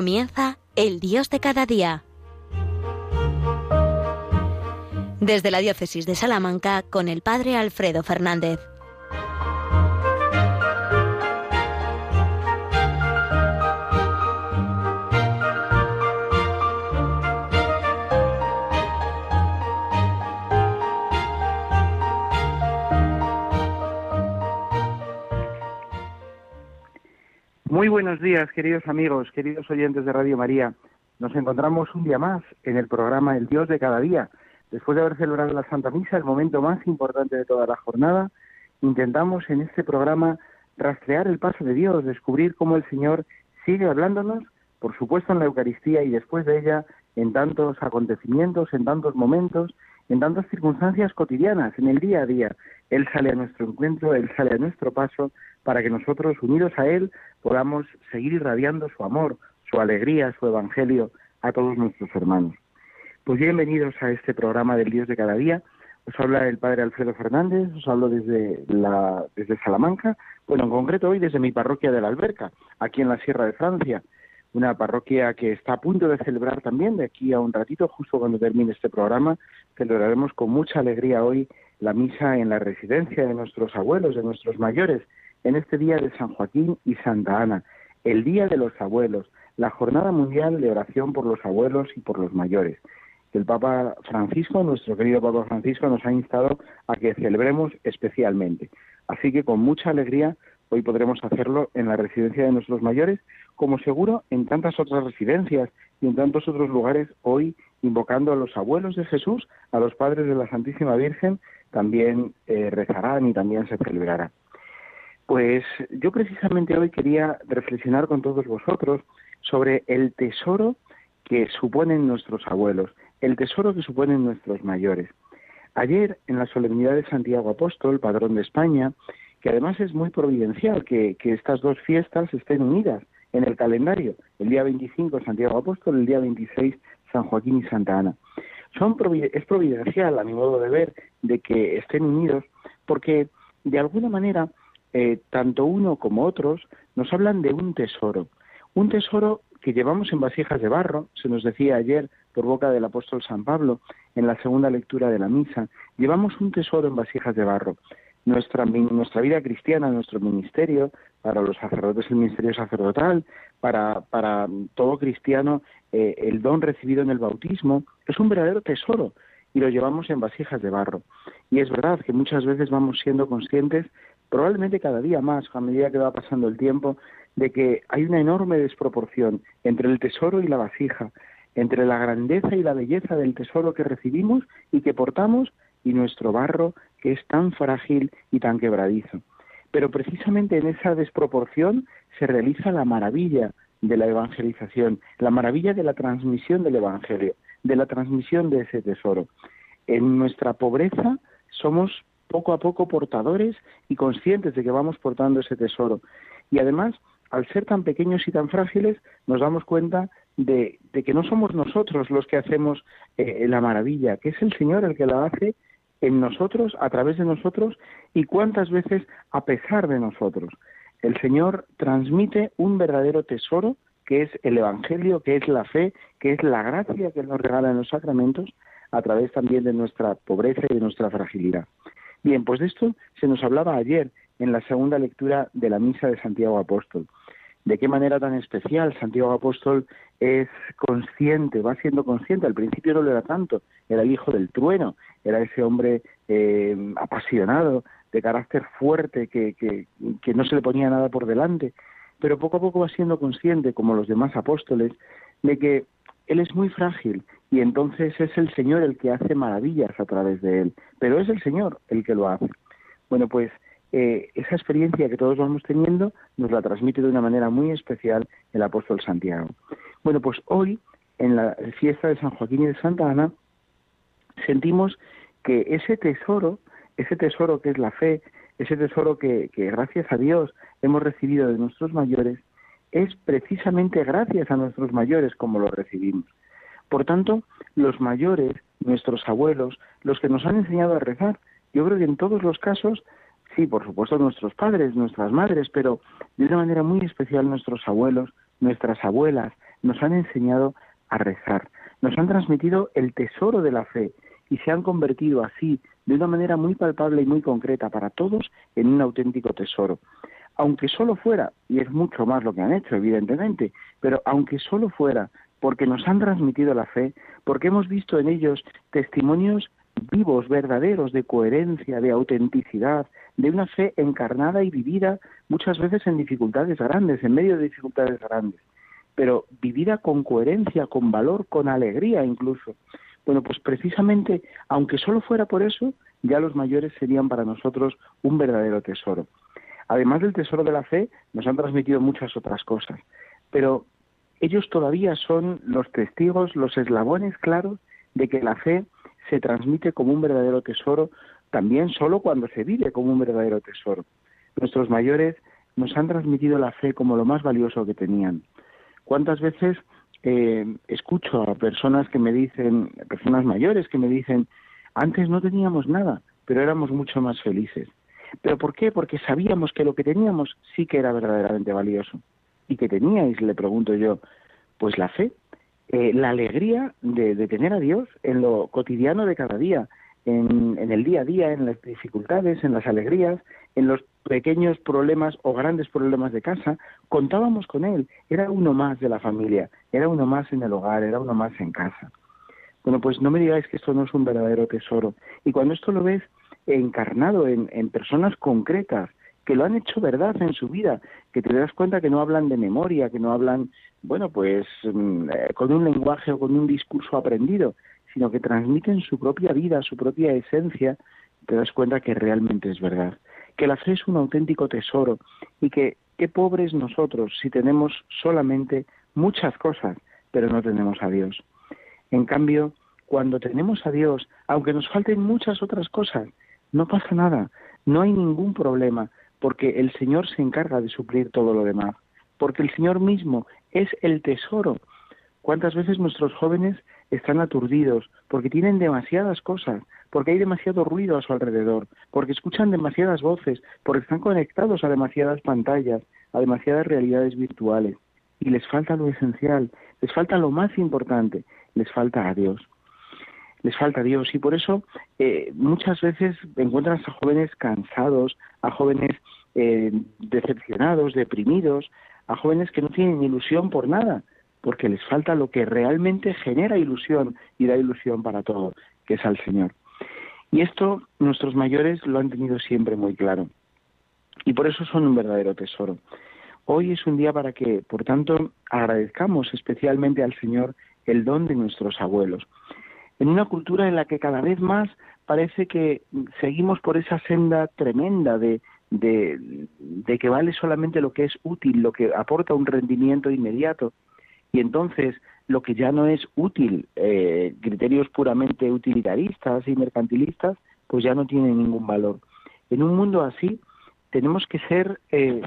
Comienza el Dios de cada día. Desde la Diócesis de Salamanca con el Padre Alfredo Fernández. Muy buenos días, queridos amigos, queridos oyentes de Radio María. Nos encontramos un día más en el programa El Dios de cada día. Después de haber celebrado la Santa Misa, el momento más importante de toda la jornada, intentamos en este programa rastrear el paso de Dios, descubrir cómo el Señor sigue hablándonos, por supuesto en la Eucaristía y después de ella en tantos acontecimientos, en tantos momentos, en tantas circunstancias cotidianas, en el día a día. Él sale a nuestro encuentro, Él sale a nuestro paso para que nosotros, unidos a Él, podamos seguir irradiando su amor, su alegría, su evangelio a todos nuestros hermanos. Pues bienvenidos a este programa del Dios de cada día. Os habla el Padre Alfredo Fernández, os hablo desde, la, desde Salamanca, bueno, en concreto hoy desde mi parroquia de la Alberca, aquí en la Sierra de Francia, una parroquia que está a punto de celebrar también, de aquí a un ratito, justo cuando termine este programa, celebraremos con mucha alegría hoy la misa en la residencia de nuestros abuelos, de nuestros mayores, en este día de San Joaquín y Santa Ana, el Día de los Abuelos, la Jornada Mundial de Oración por los Abuelos y por los Mayores. El Papa Francisco, nuestro querido Papa Francisco, nos ha instado a que celebremos especialmente. Así que con mucha alegría hoy podremos hacerlo en la residencia de nuestros mayores, como seguro en tantas otras residencias y en tantos otros lugares hoy invocando a los abuelos de Jesús, a los padres de la Santísima Virgen, también eh, rezarán y también se celebrará. Pues yo precisamente hoy quería reflexionar con todos vosotros sobre el tesoro que suponen nuestros abuelos, el tesoro que suponen nuestros mayores. Ayer, en la solemnidad de Santiago Apóstol, padrón de España, que además es muy providencial que, estas dos fiestas estén unidas en el calendario, el día 25 Santiago Apóstol, el día 26 San Joaquín y Santa Ana. Son, es providencial, a mi modo de ver, de que estén unidos, porque de alguna manera eh, tanto uno como otros nos hablan de un tesoro, un tesoro que llevamos en vasijas de barro, se nos decía ayer por boca del apóstol San Pablo en la segunda lectura de la misa, llevamos un tesoro en vasijas de barro. Nuestra, vida cristiana, nuestro ministerio, para los sacerdotes el ministerio sacerdotal, para, para todo cristiano eh, el don recibido en el bautismo, es un verdadero tesoro y lo llevamos en vasijas de barro. Y es verdad que muchas veces vamos siendo conscientes probablemente cada día más, a medida que va pasando el tiempo, de que hay una enorme desproporción entre el tesoro y la vasija, entre la grandeza y la belleza del tesoro que recibimos y que portamos y nuestro barro que es tan frágil y tan quebradizo. Pero precisamente en esa desproporción se realiza la maravilla de la evangelización, la maravilla de la transmisión del Evangelio, de la transmisión de ese tesoro. En nuestra pobreza somos poco a poco portadores y conscientes de que vamos portando ese tesoro. Y además, al ser tan pequeños y tan frágiles, nos damos cuenta de, que no somos nosotros los que hacemos eh, la maravilla, que es el Señor el que la hace en nosotros, a través de nosotros y cuántas veces a pesar de nosotros. El Señor transmite un verdadero tesoro que es el Evangelio, que es la fe, que es la gracia que nos regala en los sacramentos, a través también de nuestra pobreza y de nuestra fragilidad. Bien, pues de esto se nos hablaba ayer en la segunda lectura de la misa de Santiago Apóstol. De qué manera tan especial Santiago Apóstol es consciente, va siendo consciente. Al principio no lo era tanto, era el hijo del trueno, era ese hombre eh, apasionado, de carácter fuerte, que, que, que no se le ponía nada por delante. Pero poco a poco va siendo consciente, como los demás apóstoles, de que él es muy frágil y entonces es el Señor el que hace maravillas a través de él, pero es el Señor el que lo hace. Bueno, pues eh, esa experiencia que todos vamos teniendo nos la transmite de una manera muy especial el apóstol Santiago. Bueno, pues hoy, en la fiesta de San Joaquín y de Santa Ana, sentimos que ese tesoro, ese tesoro que es la fe, ese tesoro que, que gracias a Dios hemos recibido de nuestros mayores, es precisamente gracias a nuestros mayores como lo recibimos. Por tanto, los mayores, nuestros abuelos, los que nos han enseñado a rezar, yo creo que en todos los casos, sí, por supuesto nuestros padres, nuestras madres, pero de una manera muy especial nuestros abuelos, nuestras abuelas, nos han enseñado a rezar, nos han transmitido el tesoro de la fe y se han convertido así, de una manera muy palpable y muy concreta para todos, en un auténtico tesoro. Aunque solo fuera, y es mucho más lo que han hecho, evidentemente, pero aunque solo fuera porque nos han transmitido la fe, porque hemos visto en ellos testimonios vivos, verdaderos, de coherencia, de autenticidad, de una fe encarnada y vivida muchas veces en dificultades grandes, en medio de dificultades grandes, pero vivida con coherencia, con valor, con alegría incluso. Bueno, pues precisamente, aunque solo fuera por eso, ya los mayores serían para nosotros un verdadero tesoro. Además del tesoro de la fe, nos han transmitido muchas otras cosas, pero ellos todavía son los testigos, los eslabones claros de que la fe se transmite como un verdadero tesoro, también solo cuando se vive como un verdadero tesoro. Nuestros mayores nos han transmitido la fe como lo más valioso que tenían. ¿Cuántas veces eh, escucho a personas que me dicen, personas mayores que me dicen, antes no teníamos nada, pero éramos mucho más felices? ¿Pero por qué? Porque sabíamos que lo que teníamos sí que era verdaderamente valioso. Y que teníais, le pregunto yo, pues la fe, eh, la alegría de, tener a Dios en lo cotidiano de cada día, en, en, el día a día, en las dificultades, en las alegrías, en los pequeños problemas o grandes problemas de casa, contábamos con Él, era uno más de la familia, era uno más en el hogar, era uno más en casa. Bueno, pues no me digáis que esto no es un verdadero tesoro. Y cuando esto lo ves encarnado en, personas concretas, que lo han hecho verdad en su vida, que te das cuenta que no hablan de memoria, que no hablan, bueno, pues mm, eh, con un lenguaje o con un discurso aprendido, sino que transmiten su propia vida, su propia esencia, te das cuenta que realmente es verdad, que la fe es un auténtico tesoro y que qué pobres nosotros si tenemos solamente muchas cosas, pero no tenemos a Dios. En cambio, cuando tenemos a Dios, aunque nos falten muchas otras cosas, no pasa nada, no hay ningún problema, porque el Señor se encarga de suplir todo lo demás, porque el Señor mismo es el tesoro. ¿Cuántas veces nuestros jóvenes están aturdidos porque tienen demasiadas cosas, porque hay demasiado ruido a su alrededor, porque escuchan demasiadas voces, porque están conectados a demasiadas pantallas, a demasiadas realidades virtuales? Y les falta lo esencial, les falta lo más importante, les falta a Dios les falta Dios y por eso eh, muchas veces encuentras a jóvenes cansados, a jóvenes eh, decepcionados, deprimidos, a jóvenes que no tienen ilusión por nada, porque les falta lo que realmente genera ilusión y da ilusión para todo, que es al Señor. Y esto nuestros mayores lo han tenido siempre muy claro. Y por eso son un verdadero tesoro. Hoy es un día para que, por tanto, agradezcamos especialmente al Señor el don de nuestros abuelos en una cultura en la que cada vez más parece que seguimos por esa senda tremenda de, de, que vale solamente lo que es útil, lo que aporta un rendimiento inmediato. Y entonces lo que ya no es útil, eh, criterios puramente utilitaristas y mercantilistas, pues ya no tiene ningún valor. En un mundo así tenemos que ser eh,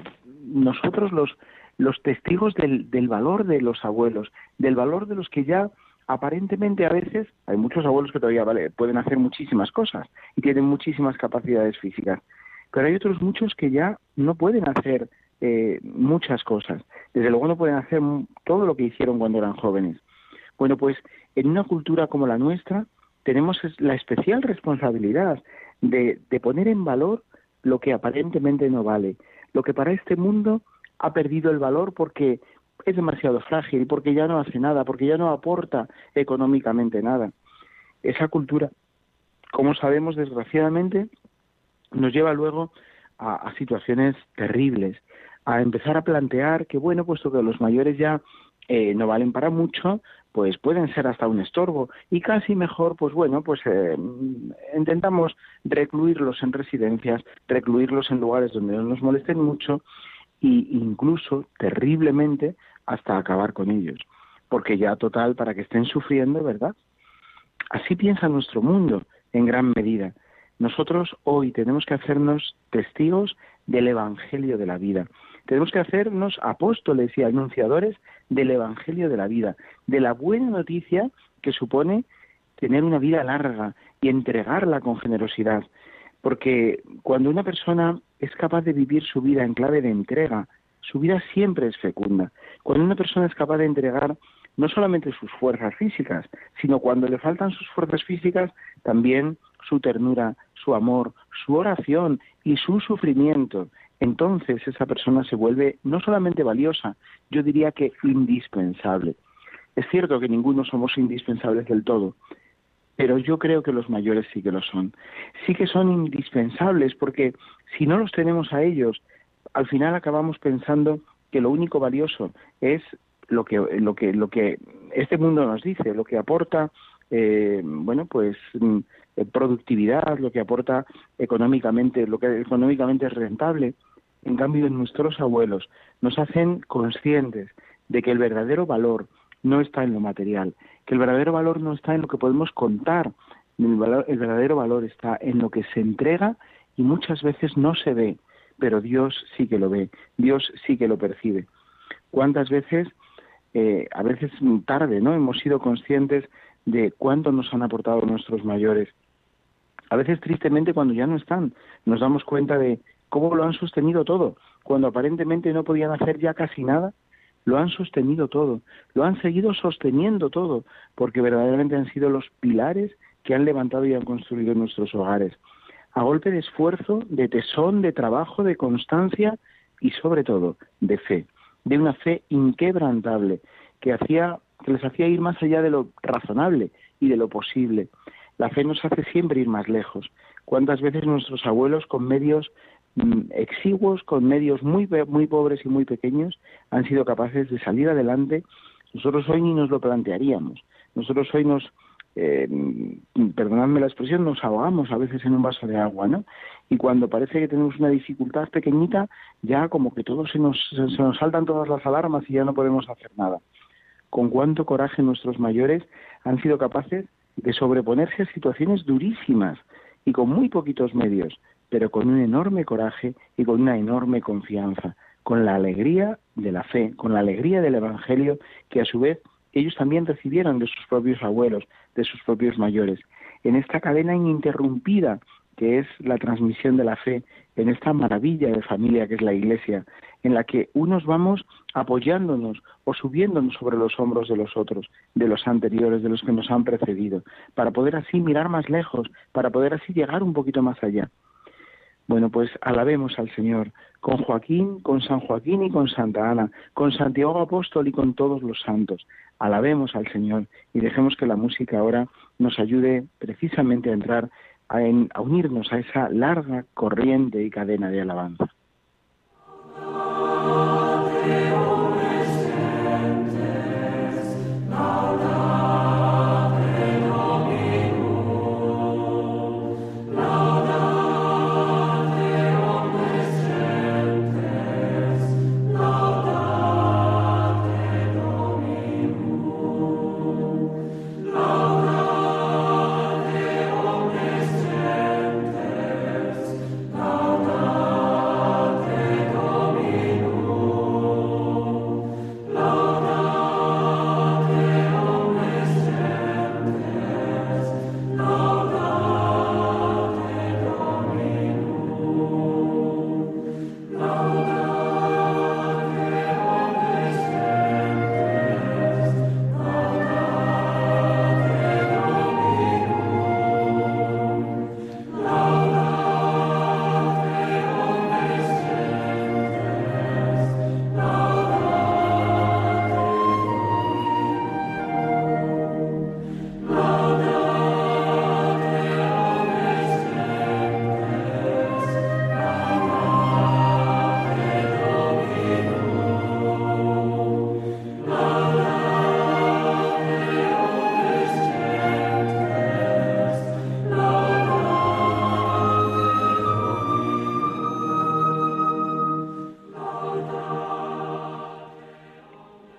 nosotros los, los testigos del, del valor de los abuelos, del valor de los que ya aparentemente a veces hay muchos abuelos que todavía vale, pueden hacer muchísimas cosas y tienen muchísimas capacidades físicas, pero hay otros muchos que ya no pueden hacer eh, muchas cosas. Desde luego no pueden hacer todo lo que hicieron cuando eran jóvenes. Bueno, pues en una cultura como la nuestra tenemos la especial responsabilidad de, de poner en valor lo que aparentemente no vale, lo que para este mundo ha perdido el valor porque es demasiado frágil, porque ya no hace nada, porque ya no aporta económicamente nada. Esa cultura, como sabemos, desgraciadamente, nos lleva luego a, situaciones terribles, a empezar a plantear que, bueno, puesto que los mayores ya eh, no valen para mucho, pues pueden ser hasta un estorbo y casi mejor, pues bueno, pues eh, intentamos recluirlos en residencias, recluirlos en lugares donde no nos molesten mucho e incluso terriblemente hasta acabar con ellos, porque ya total para que estén sufriendo, ¿verdad? Así piensa nuestro mundo en gran medida. Nosotros hoy tenemos que hacernos testigos del Evangelio de la vida. Tenemos que hacernos apóstoles y anunciadores del Evangelio de la vida, de la buena noticia que supone tener una vida larga y entregarla con generosidad. Porque cuando una persona es capaz de vivir su vida en clave de entrega, su vida siempre es fecunda. Cuando una persona es capaz de entregar no solamente sus fuerzas físicas, sino cuando le faltan sus fuerzas físicas, también su ternura, su amor, su oración y su sufrimiento. Entonces esa persona se vuelve no solamente valiosa, yo diría que indispensable. Es cierto que ninguno somos indispensables del todo, pero yo creo que los mayores sí que lo son. Sí que son indispensables porque si no los tenemos a ellos, al final acabamos pensando que lo único valioso es lo que lo que lo que este mundo nos dice, lo que aporta eh, bueno pues mm, productividad, lo que aporta económicamente, lo que económicamente es rentable. En cambio, nuestros abuelos nos hacen conscientes de que el verdadero valor no está en lo material, que el verdadero valor no está en lo que podemos contar, el, verdadero valor está en lo que se entrega y muchas veces no se ve, pero Dios sí que lo ve, Dios sí que lo percibe. ¿Cuántas veces, eh, a veces tarde, ¿no? Hemos sido conscientes de cuánto nos han aportado nuestros mayores. A veces tristemente cuando ya no están, nos damos cuenta de cómo lo han sostenido todo, cuando aparentemente no podían hacer ya casi nada, lo han sostenido todo, lo han seguido sosteniendo todo, porque verdaderamente han sido los pilares que han levantado y han construido nuestros hogares. A golpe de esfuerzo, de tesón, de trabajo, de constancia y sobre todo de fe, de una fe inquebrantable que hacía que les hacía ir más allá de lo razonable y de lo posible. La fe nos hace siempre ir más lejos. ¿Cuántas veces nuestros abuelos con medios exiguos, con medios muy, muy pobres y muy pequeños, han sido capaces de salir adelante. Nosotros hoy ni nos lo plantearíamos. Nosotros hoy nos, eh, perdonadme la expresión, nos ahogamos a veces en un vaso de agua, ¿no? Y cuando parece que tenemos una dificultad pequeñita, ya como que todo se nos, se nos saltan todas las alarmas y ya no podemos hacer nada. Con cuánto coraje nuestros mayores han sido capaces de sobreponerse a situaciones durísimas y con muy poquitos medios pero con un enorme coraje y con una enorme confianza, con la alegría de la fe, con la alegría del Evangelio que a su vez ellos también recibieron de sus propios abuelos, de sus propios mayores. En esta cadena ininterrumpida que es la transmisión de la fe, en esta maravilla de familia que es la Iglesia, en la que unos vamos apoyándonos o subiéndonos sobre los hombros de los otros, de los anteriores, de los que nos han precedido, para poder así mirar más lejos, para poder así llegar un poquito más allá. Bueno, pues alabemos al Señor con Joaquín, con San Joaquín y con Santa Ana, con Santiago Apóstol y con todos los santos. Alabemos al Señor y dejemos que la música ahora nos ayude precisamente a entrar a, a unirnos a esa larga corriente y cadena de alabanza.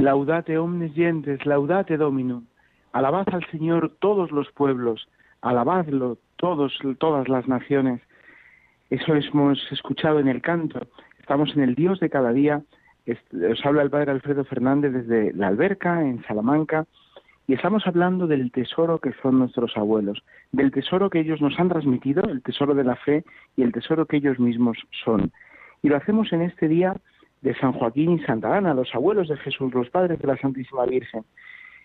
Laudate omnes gentes, laudate Dominum. Alabad al Señor todos los pueblos, alabadlo todos, todas las naciones. Eso hemos escuchado en el canto. Estamos en el Dios de cada día. Os habla el Padre Alfredo Fernández desde la alberca en Salamanca y estamos hablando del tesoro que son nuestros abuelos, del tesoro que ellos nos han transmitido, el tesoro de la fe y el tesoro que ellos mismos son. Y lo hacemos en este día de San Joaquín y Santa Ana, los abuelos de Jesús, los padres de la Santísima Virgen,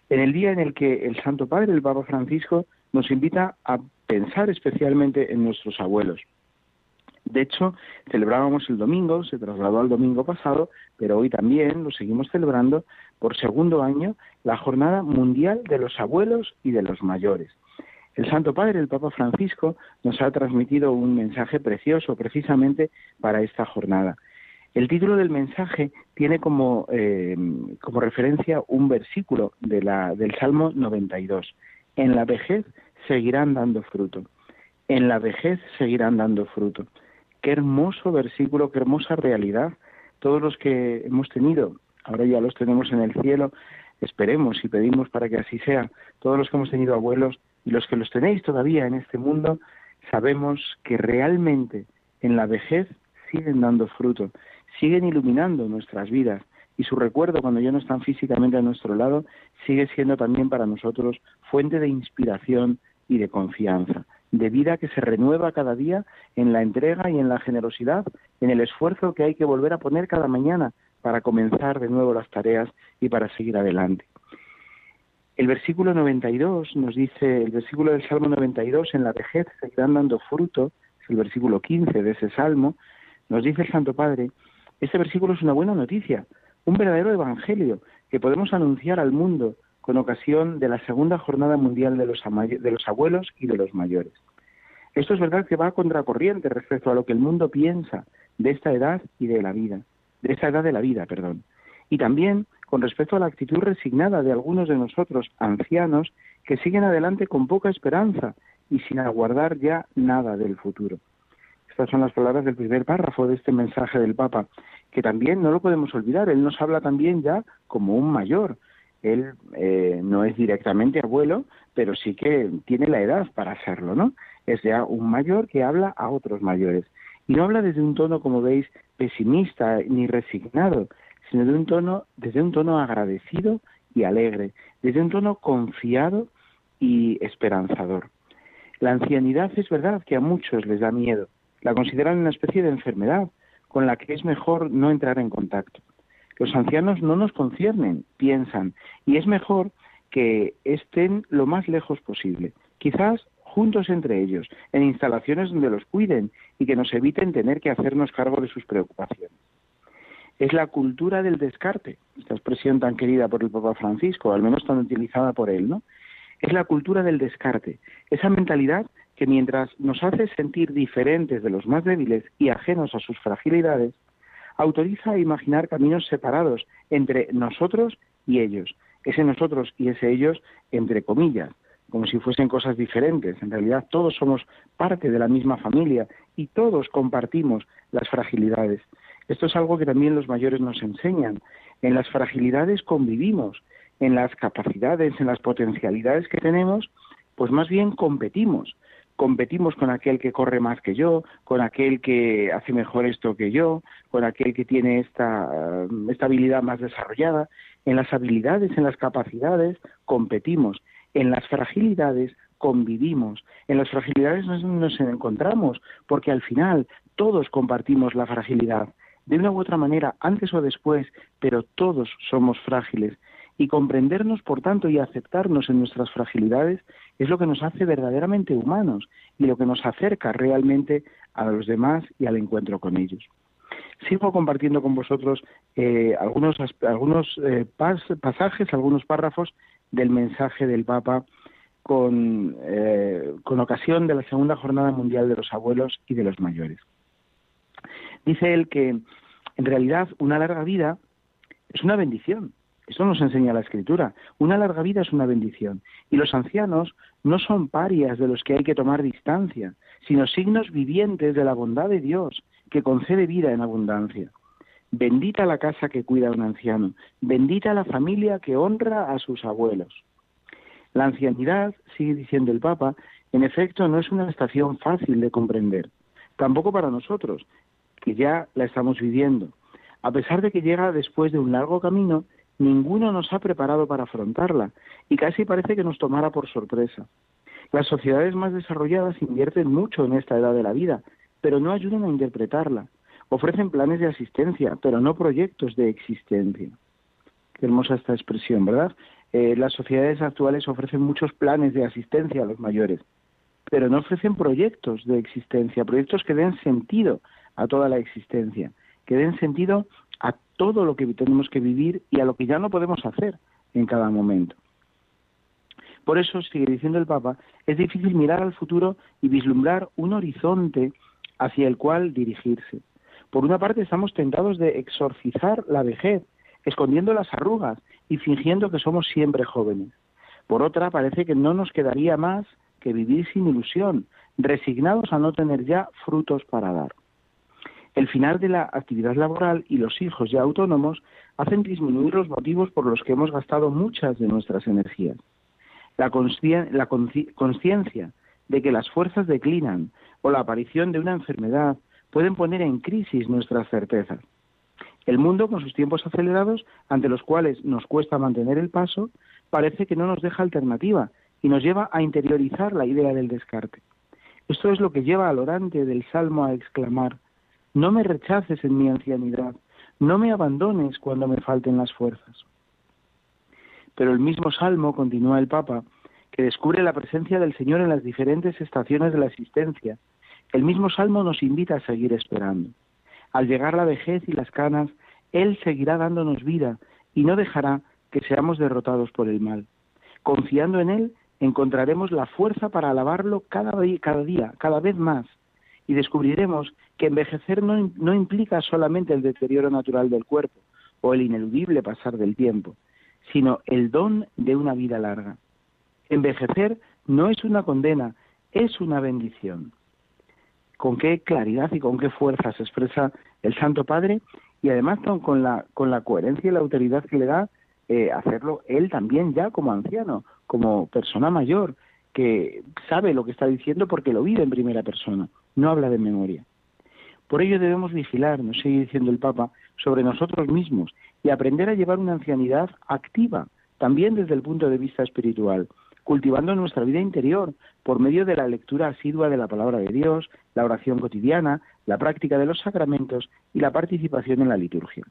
en el día en el que el Santo Padre, el Papa Francisco, nos invita a pensar especialmente en nuestros abuelos. De hecho, celebrábamos el domingo, se trasladó al domingo pasado, pero hoy también lo seguimos celebrando por segundo año, la Jornada Mundial de los Abuelos y de los Mayores. El Santo Padre, el Papa Francisco, nos ha transmitido un mensaje precioso precisamente para esta jornada. El título del mensaje tiene como, eh, como referencia un versículo de la, del Salmo 92. En la vejez seguirán dando fruto. En la vejez seguirán dando fruto. Qué hermoso versículo, qué hermosa realidad. Todos los que hemos tenido, ahora ya los tenemos en el cielo, esperemos y pedimos para que así sea. Todos los que hemos tenido abuelos y los que los tenéis todavía en este mundo, sabemos que realmente en la vejez siguen dando fruto, siguen iluminando nuestras vidas y su recuerdo cuando ya no están físicamente a nuestro lado sigue siendo también para nosotros fuente de inspiración y de confianza, de vida que se renueva cada día en la entrega y en la generosidad, en el esfuerzo que hay que volver a poner cada mañana para comenzar de nuevo las tareas y para seguir adelante. El versículo 92 nos dice, el versículo del Salmo 92, en la vejez seguirán dando fruto, es el versículo 15 de ese Salmo, nos dice el Santo Padre, este versículo es una buena noticia, un verdadero evangelio que podemos anunciar al mundo con ocasión de la segunda jornada mundial de los, abuelos y de los mayores. Esto es verdad que va a contracorriente respecto a lo que el mundo piensa de esta edad y de la vida, de esta edad de la vida, perdón. Y también con respecto a la actitud resignada de algunos de nosotros, ancianos, que siguen adelante con poca esperanza y sin aguardar ya nada del futuro. Estas son las palabras del primer párrafo de este mensaje del Papa, que también no lo podemos olvidar. Él nos habla también ya como un mayor. Él eh, no es directamente abuelo, pero sí que tiene la edad para serlo, ¿no? Es ya un mayor que habla a otros mayores. Y no habla desde un tono, como veis, pesimista ni resignado, sino de un tono, desde un tono agradecido y alegre, desde un tono confiado y esperanzador. La ancianidad es verdad que a muchos les da miedo, la consideran una especie de enfermedad con la que es mejor no entrar en contacto. Los ancianos no nos conciernen, piensan, y es mejor que estén lo más lejos posible, quizás juntos entre ellos, en instalaciones donde los cuiden y que nos eviten tener que hacernos cargo de sus preocupaciones es la cultura del descarte, esta expresión tan querida por el Papa Francisco, al menos tan utilizada por él, ¿no? Es la cultura del descarte, esa mentalidad que mientras nos hace sentir diferentes de los más débiles y ajenos a sus fragilidades, autoriza a imaginar caminos separados entre nosotros y ellos, ese nosotros y ese ellos entre comillas, como si fuesen cosas diferentes. En realidad todos somos parte de la misma familia y todos compartimos las fragilidades. Esto es algo que también los mayores nos enseñan. En las fragilidades convivimos, en las capacidades, en las potencialidades que tenemos, pues más bien competimos. Competimos con aquel que corre más que yo, con aquel que hace mejor esto que yo, con aquel que tiene esta, esta habilidad más desarrollada. En las habilidades, en las capacidades, competimos. En las fragilidades convivimos. En las fragilidades nos encontramos, porque al final todos compartimos la fragilidad de una u otra manera, antes o después, pero todos somos frágiles. Y comprendernos, por tanto, y aceptarnos en nuestras fragilidades es lo que nos hace verdaderamente humanos y lo que nos acerca realmente a los demás y al encuentro con ellos. Sigo compartiendo con vosotros eh, algunos, algunos eh, pasajes, algunos párrafos del mensaje del Papa con, eh, con ocasión de la Segunda Jornada Mundial de los Abuelos y de los Mayores. Dice él que en realidad una larga vida es una bendición. Eso nos enseña la Escritura. Una larga vida es una bendición. Y los ancianos no son parias de los que hay que tomar distancia, sino signos vivientes de la bondad de Dios, que concede vida en abundancia. Bendita la casa que cuida un anciano, bendita la familia que honra a sus abuelos. La ancianidad, sigue diciendo el Papa, en efecto no es una estación fácil de comprender, tampoco para nosotros, que ya la estamos viviendo. A pesar de que llega después de un largo camino, ninguno nos ha preparado para afrontarla y casi parece que nos tomara por sorpresa. Las sociedades más desarrolladas invierten mucho en esta edad de la vida, pero no ayudan a interpretarla. ofrecen planes de asistencia, pero no proyectos de existencia. Qué hermosa esta expresión, ¿verdad? Eh, las sociedades actuales ofrecen muchos planes de asistencia a los mayores, pero no ofrecen proyectos de existencia, proyectos que den sentido a toda la existencia, que den sentido todo lo que tenemos que vivir y a lo que ya no podemos hacer en cada momento. Por eso, sigue diciendo el Papa, es difícil mirar al futuro y vislumbrar un horizonte hacia el cual dirigirse. Por una parte, estamos tentados de exorcizar la vejez, escondiendo las arrugas y fingiendo que somos siempre jóvenes. Por otra, parece que no nos quedaría más que vivir sin ilusión, resignados a no tener ya frutos para dar. El final de la actividad laboral y los hijos ya autónomos hacen disminuir los motivos por los que hemos gastado muchas de nuestras energías. La conciencia de que las fuerzas declinan o la aparición de una enfermedad pueden poner en crisis nuestras certezas. El mundo, con sus tiempos acelerados, ante los cuales nos cuesta mantener el paso, parece que no nos deja alternativa y nos lleva a interiorizar la idea del descarte. Esto es lo que lleva al orante del Salmo a exclamar, No me rechaces en mi ancianidad, no me abandones cuando me falten las fuerzas. Pero el mismo Salmo, continúa el Papa, que descubre la presencia del Señor en las diferentes estaciones de la existencia, el mismo Salmo nos invita a seguir esperando. Al llegar la vejez y las canas, Él seguirá dándonos vida y no dejará que seamos derrotados por el mal. Confiando en Él, encontraremos la fuerza para alabarlo cada, cada día, cada vez más, y descubriremos que envejecer no, no implica solamente el deterioro natural del cuerpo o el ineludible pasar del tiempo, sino el don de una vida larga. Envejecer no es una condena, es una bendición. Con qué claridad y con qué fuerza se expresa el Santo Padre y además con la, con la coherencia y la autoridad que le da eh, hacerlo él también ya como anciano, como persona mayor, que sabe lo que está diciendo porque lo vive en primera persona, no habla de memoria. Por ello debemos vigilar, nos sigue diciendo el Papa, sobre nosotros mismos y aprender a llevar una ancianidad activa, también desde el punto de vista espiritual, cultivando nuestra vida interior por medio de la lectura asidua de la palabra de Dios, la oración cotidiana, la práctica de los sacramentos y la participación en la liturgia.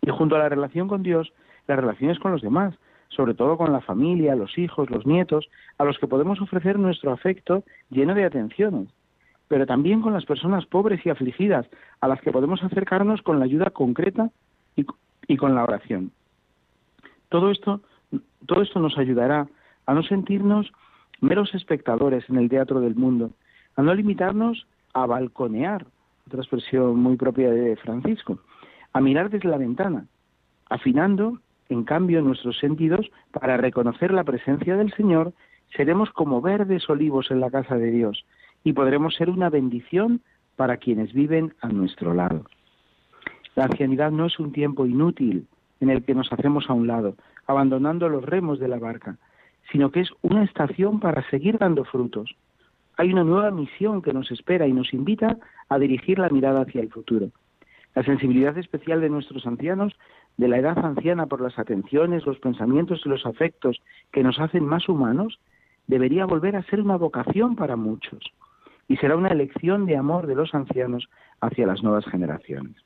Y junto a la relación con Dios, las relaciones con los demás, sobre todo con la familia, los hijos, los nietos, a los que podemos ofrecer nuestro afecto lleno de atenciones, pero también con las personas pobres y afligidas, a las que podemos acercarnos con la ayuda concreta y, con la oración. Todo esto, todo esto nos ayudará a no sentirnos meros espectadores en el teatro del mundo, a no limitarnos a balconear, otra expresión muy propia de Francisco, a mirar desde la ventana, afinando en cambio, nuestros sentidos, para reconocer la presencia del Señor, seremos como verdes olivos en la casa de Dios y podremos ser una bendición para quienes viven a nuestro lado. La ancianidad no es un tiempo inútil en el que nos hacemos a un lado, abandonando los remos de la barca, sino que es una estación para seguir dando frutos. Hay una nueva misión que nos espera y nos invita a dirigir la mirada hacia el futuro. La sensibilidad especial de nuestros ancianos de la edad anciana por las atenciones, los pensamientos y los afectos que nos hacen más humanos, debería volver a ser una vocación para muchos y será una elección de amor de los ancianos hacia las nuevas generaciones.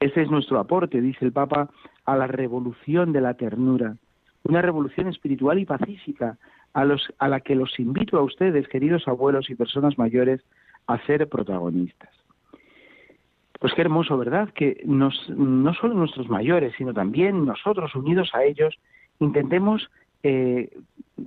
Este es nuestro aporte, dice el Papa, a la revolución de la ternura, una revolución espiritual y pacífica a, la que los invito a ustedes, queridos abuelos y personas mayores, a ser protagonistas. Pues qué hermoso, ¿verdad? Que no solo nuestros mayores, sino también nosotros, unidos a ellos, intentemos eh,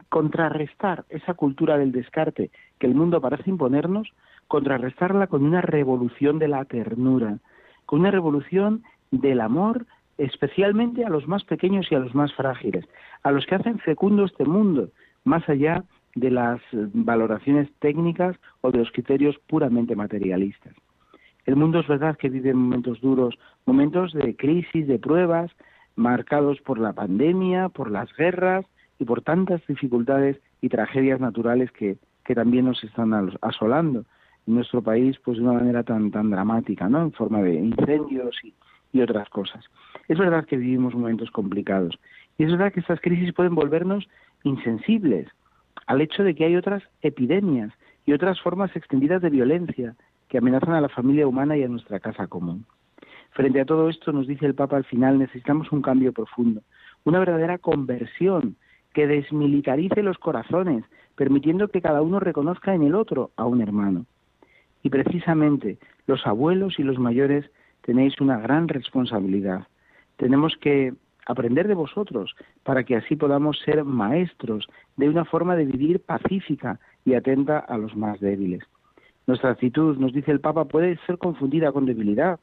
contrarrestar esa cultura del descarte que el mundo parece imponernos, contrarrestarla con una revolución de la ternura, con una revolución del amor especialmente a los más pequeños y a los más frágiles, a los que hacen fecundo este mundo, más allá de las valoraciones técnicas o de los criterios puramente materialistas. El mundo es verdad que vive momentos duros, momentos de crisis, de pruebas, marcados por la pandemia, por las guerras y por tantas dificultades y tragedias naturales que, que también nos están asolando en nuestro país pues de una manera tan tan dramática, ¿no? En forma de incendios y, y otras cosas. Es verdad que vivimos momentos complicados y es verdad que estas crisis pueden volvernos insensibles al hecho de que hay otras epidemias y otras formas extendidas de violencia que amenazan a la familia humana y a nuestra casa común. Frente a todo esto, nos dice el Papa al final, necesitamos un cambio profundo, una verdadera conversión que desmilitarice los corazones, permitiendo que cada uno reconozca en el otro a un hermano. Y precisamente los abuelos y los mayores tenéis una gran responsabilidad. Tenemos que aprender de vosotros para que así podamos ser maestros de una forma de vivir pacífica y atenta a los más débiles. Nuestra actitud, nos dice el Papa, puede ser confundida con debilidad,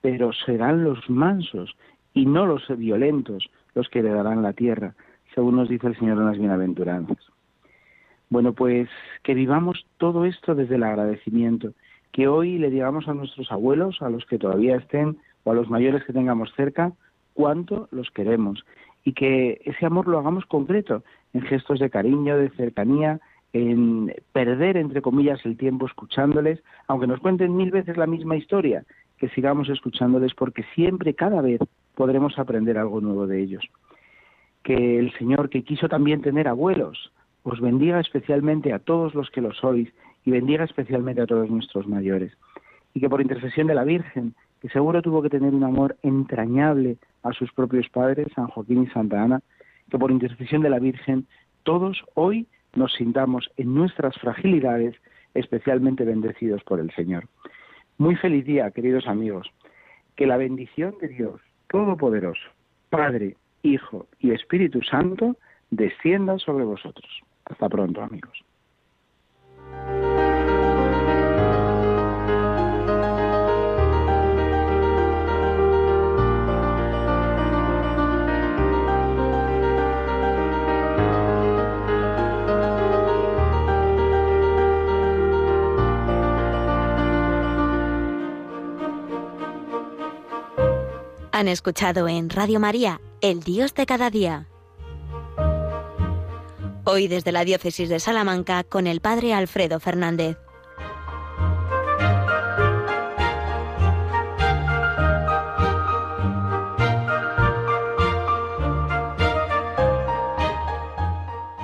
pero serán los mansos y no los violentos los que heredarán la tierra, según nos dice el Señor en las bienaventuranzas. Bueno, pues que vivamos todo esto desde el agradecimiento, que hoy le digamos a nuestros abuelos, a los que todavía estén o a los mayores que tengamos cerca, cuánto los queremos y que ese amor lo hagamos concreto, en gestos de cariño, de cercanía, en perder, entre comillas, el tiempo escuchándoles, aunque nos cuenten mil veces la misma historia, que sigamos escuchándoles porque siempre, cada vez, podremos aprender algo nuevo de ellos. Que el Señor, que quiso también tener abuelos, os bendiga especialmente a todos los que lo sois y bendiga especialmente a todos nuestros mayores. Y que por intercesión de la Virgen, que seguro tuvo que tener un amor entrañable a sus propios padres, San Joaquín y Santa Ana, que por intercesión de la Virgen todos hoy nos sintamos en nuestras fragilidades especialmente bendecidos por el Señor. Muy feliz día, queridos amigos. Que la bendición de Dios Todopoderoso, Padre, Hijo y Espíritu Santo, descienda sobre vosotros. Hasta pronto, amigos. Han escuchado en Radio María, El Dios de cada día. Hoy desde la Diócesis de Salamanca con el Padre Alfredo Fernández.